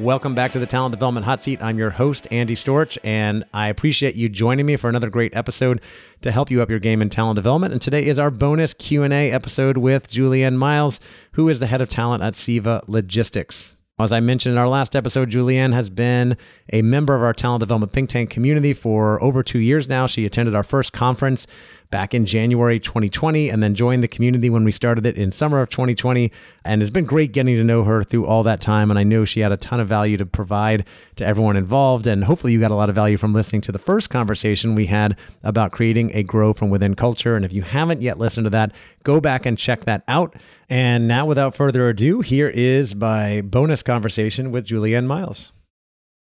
Welcome back to the Talent Development Hot Seat. I'm your host, Andy Storch, and I appreciate you joining me for another great episode to help you up your game in talent development. And today is our bonus Q&A episode with Julianne Miles, who is the head of talent at CEVA Logistics. As I mentioned in our last episode, Julianne has been a member of our talent development think tank community for over two years now. She attended our first conference back in January 2020 and then joined the community when we started it in summer of 2020. And it's been great getting to know her through all that time. And I know she had a ton of value to provide to everyone involved. And hopefully, you got a lot of value from listening to the first conversation we had about creating a grow from within culture. And if you haven't yet listened to that, go back and check that out. And now, without further ado, here is my bonus conversation with Julianne Miles.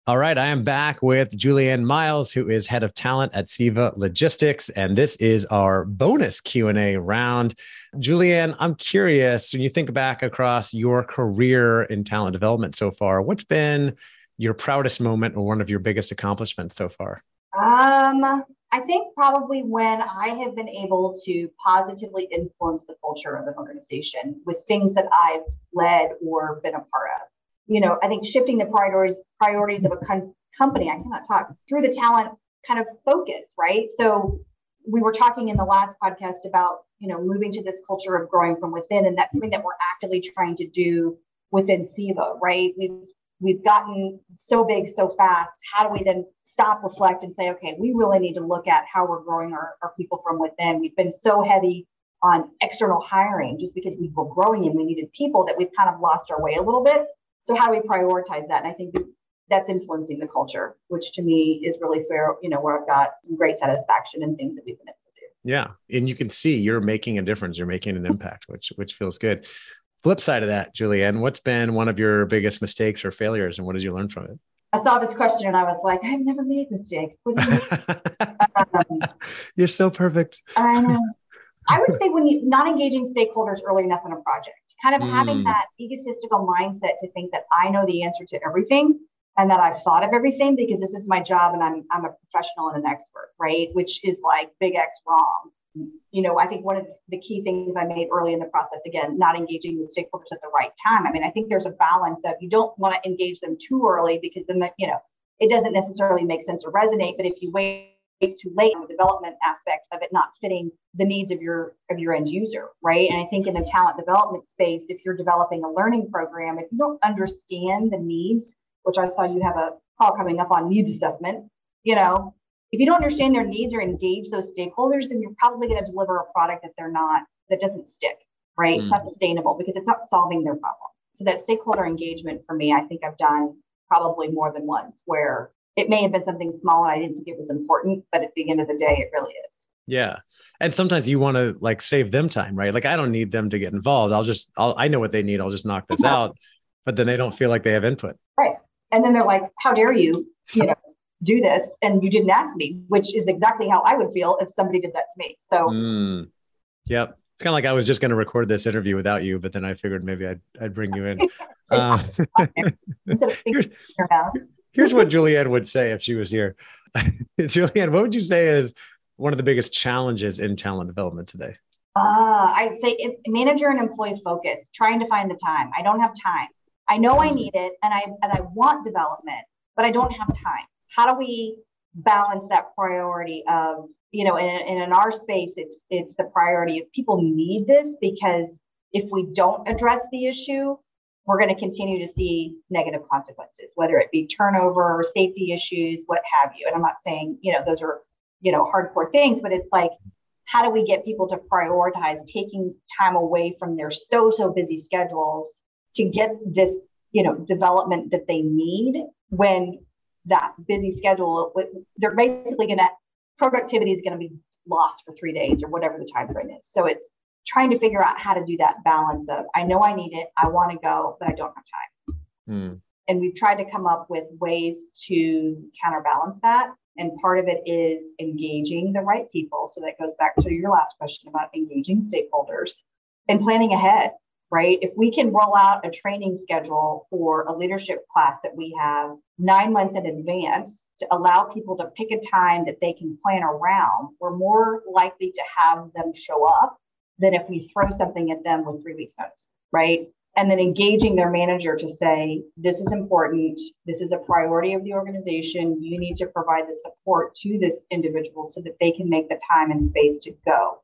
All right, I am back with Julianne Miles, who is head of talent at CEVA Logistics, and this is our bonus Q and A round. Julianne, I'm curious when you think back across your career in talent development so far, what's been your proudest moment or one of your biggest accomplishments so far? Um, I think probably when I have been able to positively influence the culture of an organization with things that I've led or been a part of you know, I think shifting the priorities priorities of a company, I cannot talk through the talent kind of focus, right? So we were talking in the last podcast about, you know, moving to this culture of growing from within, and that's something that we're actively trying to do within CEVA, right? We've we've gotten so big so fast. How do we then stop, reflect, and say, okay, we really need to look at how we're growing our, our people from within. We've been so heavy on external hiring just because we were growing and we needed people that we've kind of lost our way a little bit. So how do we prioritize that? And I think that's influencing the culture, which to me is really fair, you know, where I've got some great satisfaction and things that we've been able to do. Yeah. And you can see you're making a difference. You're making an impact, which which feels good. Flip side of that, Julianne, what's been one of your biggest mistakes or failures and what did you learn from it? I saw this question and I was like, I've never made mistakes. What do you um, You're so perfect. I know. I would say when you not engaging stakeholders early enough in a project, kind of mm. having that egotistical mindset to think that I know the answer to everything and that I've thought of everything because this is my job and I'm I'm a professional and an expert, right? Which is like big X wrong. You know, I think one of the key things I made early in the process, again, not engaging the stakeholders at the right time. I mean, I think there's a balance that you don't want to engage them too early because then, the, you know, it doesn't necessarily make sense or resonate. But if you wait too late on the development aspect of it not fitting the needs of your of your end user right and i think in the talent development space if you're developing a learning program if you don't understand the needs which i saw you have a call coming up on needs assessment you know if you don't understand their needs or engage those stakeholders then you're probably going to deliver a product that they're not that doesn't stick right mm. it's not hmm. sustainable because it's not solving their problem so that stakeholder engagement for me i think i've done probably more than once where it may have been something small and I didn't think it was important, but at the end of the day, it really is. Yeah. And sometimes you want to like save them time, right? Like I don't need them to get involved. I'll just I'll I know what they need. I'll just knock this out. But then they don't feel like they have input. Right. And then they're like, How dare you, you know, do this? And you didn't ask me, which is exactly how I would feel if somebody did that to me. So mm. yep. It's kind of like I was just going to record this interview without you, but then I figured maybe I'd, I'd bring you in. Uh, here's, what Julianne would say if she was here. Julianne, what would you say is one of the biggest challenges in talent development today? Uh, I'd say manager and employee focus, trying to find the time. I don't have time. I know I need it and I and I want development, but I don't have time. How do we balance that priority of, you know, and in our space, it's it's the priority of people need this because if we don't address the issue, we're going to continue to see negative consequences, whether it be turnover, safety issues, what have you. And I'm not saying, you know, those are, you know, hardcore things, but it's like, how do we get people to prioritize taking time away from their so, so busy schedules to get this, you know, development that they need when that busy schedule, they're basically going to, productivity is going to be lost for three days or whatever the time frame is. So it's, trying to figure out how to do that balance of I know I need it, I want to go, but I don't have time. Mm. And we've tried to come up with ways to counterbalance that. And part of it is engaging the right people. So that goes back to your last question about engaging stakeholders and planning ahead, right? If we can roll out a training schedule for a leadership class that we have nine months in advance to allow people to pick a time that they can plan around, we're more likely to have them show up than if we throw something at them with three weeks notice, right? And then engaging their manager to say, this is important. This is a priority of the organization. You need to provide the support to this individual so that they can make the time and space to go.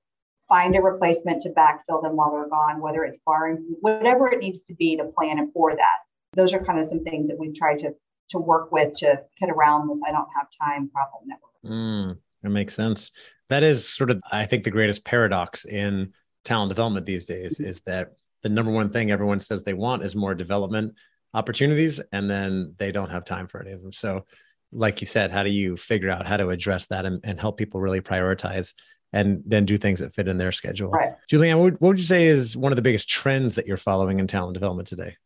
Find a replacement to backfill them while they're gone, whether it's barring, whatever it needs to be to plan for that. Those are kind of some things that we've tried to, to work with to get around this I don't have time problem that Mm, that makes sense. That is sort of, I think, the greatest paradox in talent development these days is that the number one thing everyone says they want is more development opportunities and then they don't have time for any of them. So like you said how do you figure out how to address that and, and help people really prioritize and then do things that fit in their schedule? Right. julianne what, what would you say is one of the biggest trends that you're following in talent development today?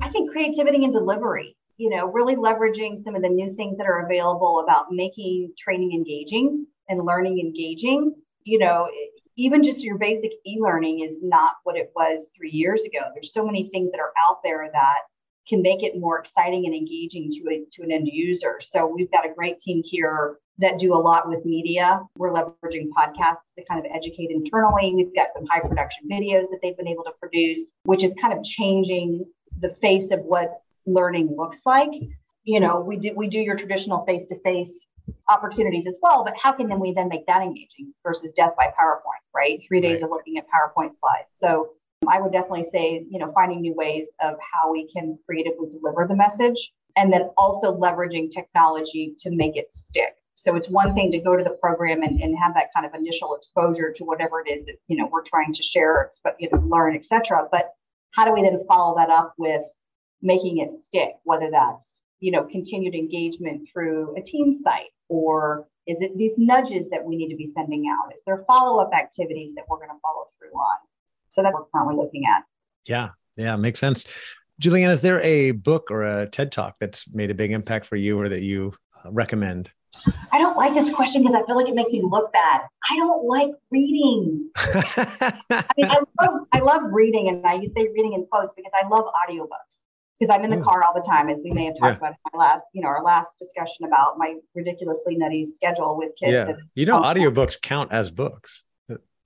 I think creativity and delivery you know really leveraging some of the new things that are available about making training engaging and learning engaging you know even just your basic e-learning is not what it was three years ago. There's so many things that are out there that can make it more exciting and engaging to a, to an end user. So we've got a great team here that do a lot with media. We're leveraging podcasts to kind of educate internally. We've got some high production videos that they've been able to produce, which is kind of changing the face of what learning looks like. You know, we do we do your traditional face-to-face opportunities as well. But how can then we then make that engaging versus death by PowerPoint, right? Three days right. of looking at PowerPoint slides. So I would definitely say, you know, finding new ways of how we can creatively deliver the message and then also leveraging technology to make it stick. So it's one thing to go to the program and, and have that kind of initial exposure to whatever it is that, you know, we're trying to share, but you know, learn, etc. But how do we then follow that up with making it stick, whether that's, you know, continued engagement through a team site or is it these nudges that we need to be sending out? Is there follow up activities that we're going to follow through on? So that we're currently looking at. Yeah, yeah, makes sense. Julianne, is there a book or a TED talk that's made a big impact for you or that you uh, recommend? I don't like this question because I feel like it makes me look bad. I don't like reading. I mean, I love, I love reading, and I say reading in quotes because I love audiobooks because I'm in the car all the time, as we may have talked yeah. about in my last, you know, our last discussion about my ridiculously nutty schedule with kids. Yeah. And, you know, um, audiobooks count as books.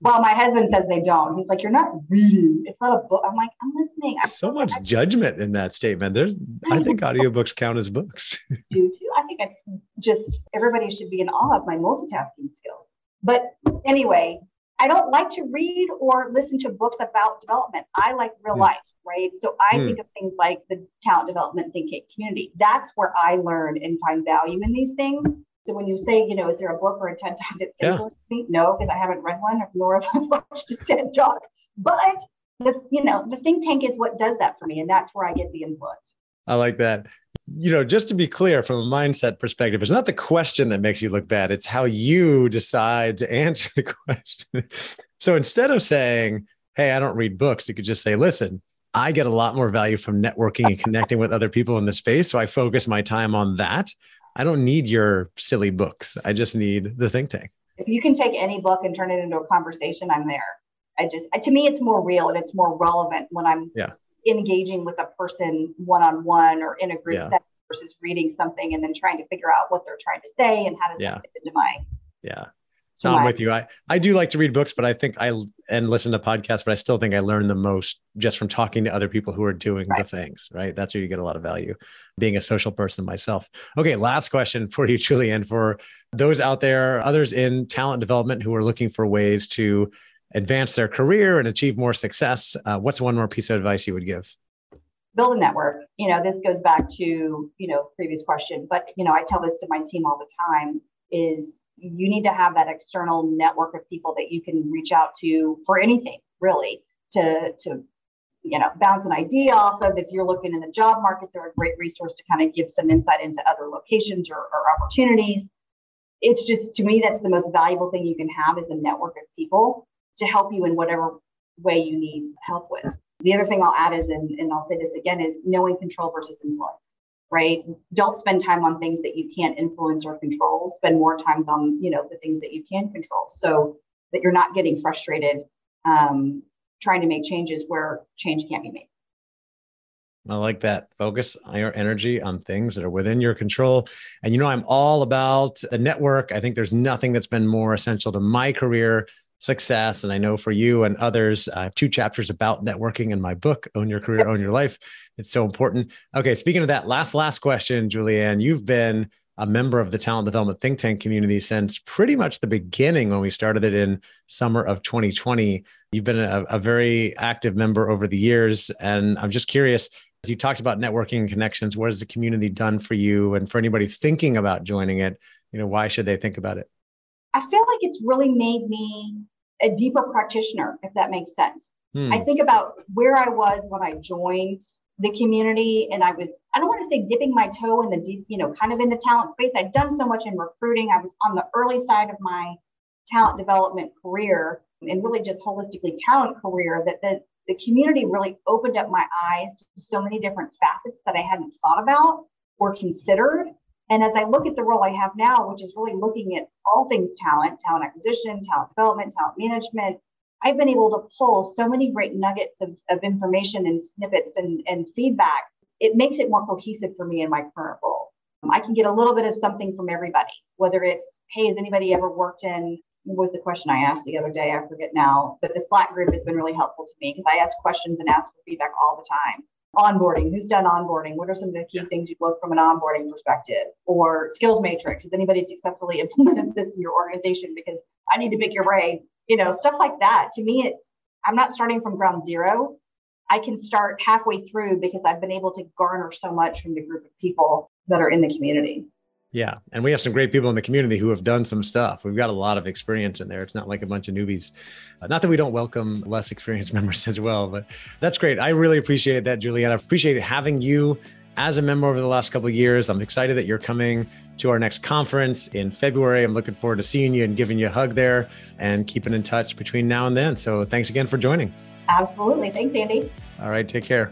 Well, my husband says they don't. He's like, "You're not reading. It's not a book." I'm like, "I'm listening." I'm so much judgment in that statement. There's, I think audiobooks count as books. do too. I think it's just everybody should be in awe of my multitasking skills. But anyway, I don't like to read or listen to books about development. I like real life right? So I mm. think of things like the talent development think tank community. That's where I learn and find value in these things. So when you say, you know, is there a book or a TED talk that's yeah. me? No, because I haven't read one, nor have I watched a TED talk. But the, you know, the think tank is what does that for me, and that's where I get the influence. I like that. You know, just to be clear from a mindset perspective, it's not the question that makes you look bad, it's how you decide to answer the question. so instead of saying, Hey, I don't read books, you could just say, Listen, I get a lot more value from networking and connecting with other people in the space. So I focus my time on that. I don't need your silly books. I just need the think tank. If you can take any book and turn it into a conversation, I'm there. I just, to me, it's more real and it's more relevant when I'm yeah. engaging with a person one on one or in a group yeah. setting versus reading something and then trying to figure out what they're trying to say and how does yeah. that fit into my yeah so I'm with you. I, I do like to read books, but I think I and listen to podcasts, but I still think I learn the most just from talking to other people who are doing right. the things, right? That's where you get a lot of value being a social person myself. Okay, last question for you, Julian, for those out there, others in talent development who are looking for ways to advance their career and achieve more success. Uh, what's one more piece of advice you would give? Build a network. You know, this goes back to, you know, previous question, but, you know, I tell this to my team all the time is you need to have that external network of people that you can reach out to for anything really to to you know bounce an idea off of. If you're looking in the job market they're a great resource to kind of give some insight into other locations or, or opportunities. It's just to me that's the most valuable thing you can have is a network of people to help you in whatever way you need help with. The other thing i'll add is and, and i'll say this again is knowing control versus influence right? Don't spend time on things that you can't influence or control. Spend more times on, you know, the things that you can control so that you're not getting frustrated um, trying to make changes where change can't be made. I like that. Focus your energy on things that are within your control. And you know, I'm all about a network. I think there's nothing that's been more essential to my career success. And I know for you and others, I have two chapters about networking in my book, Own Your Career, Own Your Life. It's so important. Okay, speaking of that, last, last question, Julianne, you've been a member of the talent development think tank community since pretty much the beginning when we started it in summer of 2020. You've been a, a very active member over the years. And I'm just curious, as you talked about networking and connections, what has the community done for you? And for anybody thinking about joining it, you know, why should they think about it? I feel like it's really made me a deeper practitioner, if that makes sense. Hmm. I think about where I was when I joined the community and I was, I don't want to say dipping my toe in the deep, you know, kind of in the talent space. I'd done so much in recruiting. I was on the early side of my talent development career and really just holistically talent career that the, the community really opened up my eyes to so many different facets that I hadn't thought about or considered. And as I look at the role I have now, which is really looking at all things talent, talent acquisition, talent development, talent management, I've been able to pull so many great nuggets of, of information and snippets and, and feedback. It makes it more cohesive for me in my current role. Um, I can get a little bit of something from everybody, whether it's, hey, has anybody ever worked in, was the question I asked the other day? I forget now, but the Slack group has been really helpful to me because I ask questions and ask for feedback all the time onboarding who's done onboarding? What are some of the key yeah. things you look from an onboarding perspective? Or skills matrix has anybody successfully implemented this in your organization? Because i need to pick your brain you know stuff like that. To me it's i'm not starting from ground zero. I can start halfway through because i've been able to garner so much from the group of people that are in the community yeah. And we have some great people in the community who have done some stuff. We've got a lot of experience in there. It's not like a bunch of newbies. Uh, not that we don't welcome less experienced members as well, but that's great. I really appreciate that, Julianne. I appreciate having you as a member over the last couple of years. I'm excited that you're coming to our next conference in February. I'm looking forward to seeing you and giving you a hug there and keeping in touch between now and then. So thanks again for joining. Absolutely. Thanks, Andy. All right. Take care.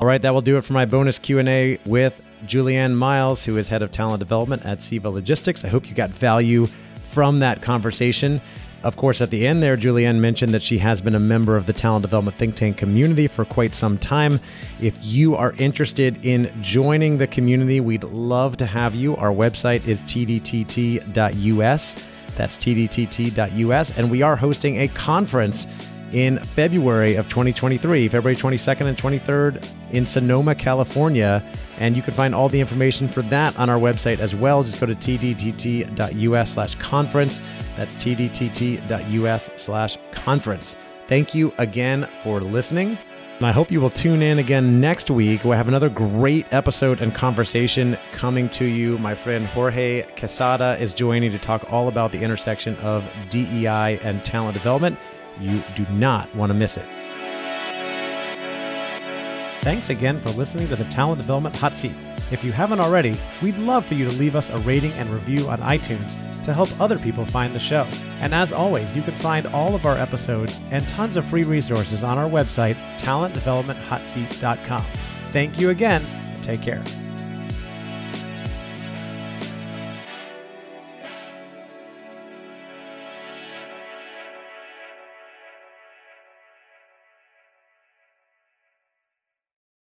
All right. That will do it for my bonus Q&A with Julianne Miles, who is head of talent development at CEVA Logistics. I hope you got value from that conversation. Of course, at the end there, Julianne mentioned that she has been a member of the talent development think tank community for quite some time. If you are interested in joining the community, we'd love to have you. Our website is tdtt.us. That's tdtt.us. And we are hosting a conference in February of 2023, February 22nd and 23rd in Sonoma, California. And you can find all the information for that on our website as well. Just go to tdtt.us slash conference. That's tdtt.us slash conference. Thank you again for listening. And I hope you will tune in again next week. We'll have another great episode and conversation coming to you. My friend Jorge Quesada is joining to talk all about the intersection of DEI and talent development. You do not want to miss it. Thanks again for listening to the Talent Development Hot Seat. If you haven't already, we'd love for you to leave us a rating and review on iTunes to help other people find the show. And as always, you can find all of our episodes and tons of free resources on our website, talentdevelopmenthotseat.com. Thank you again. Take care.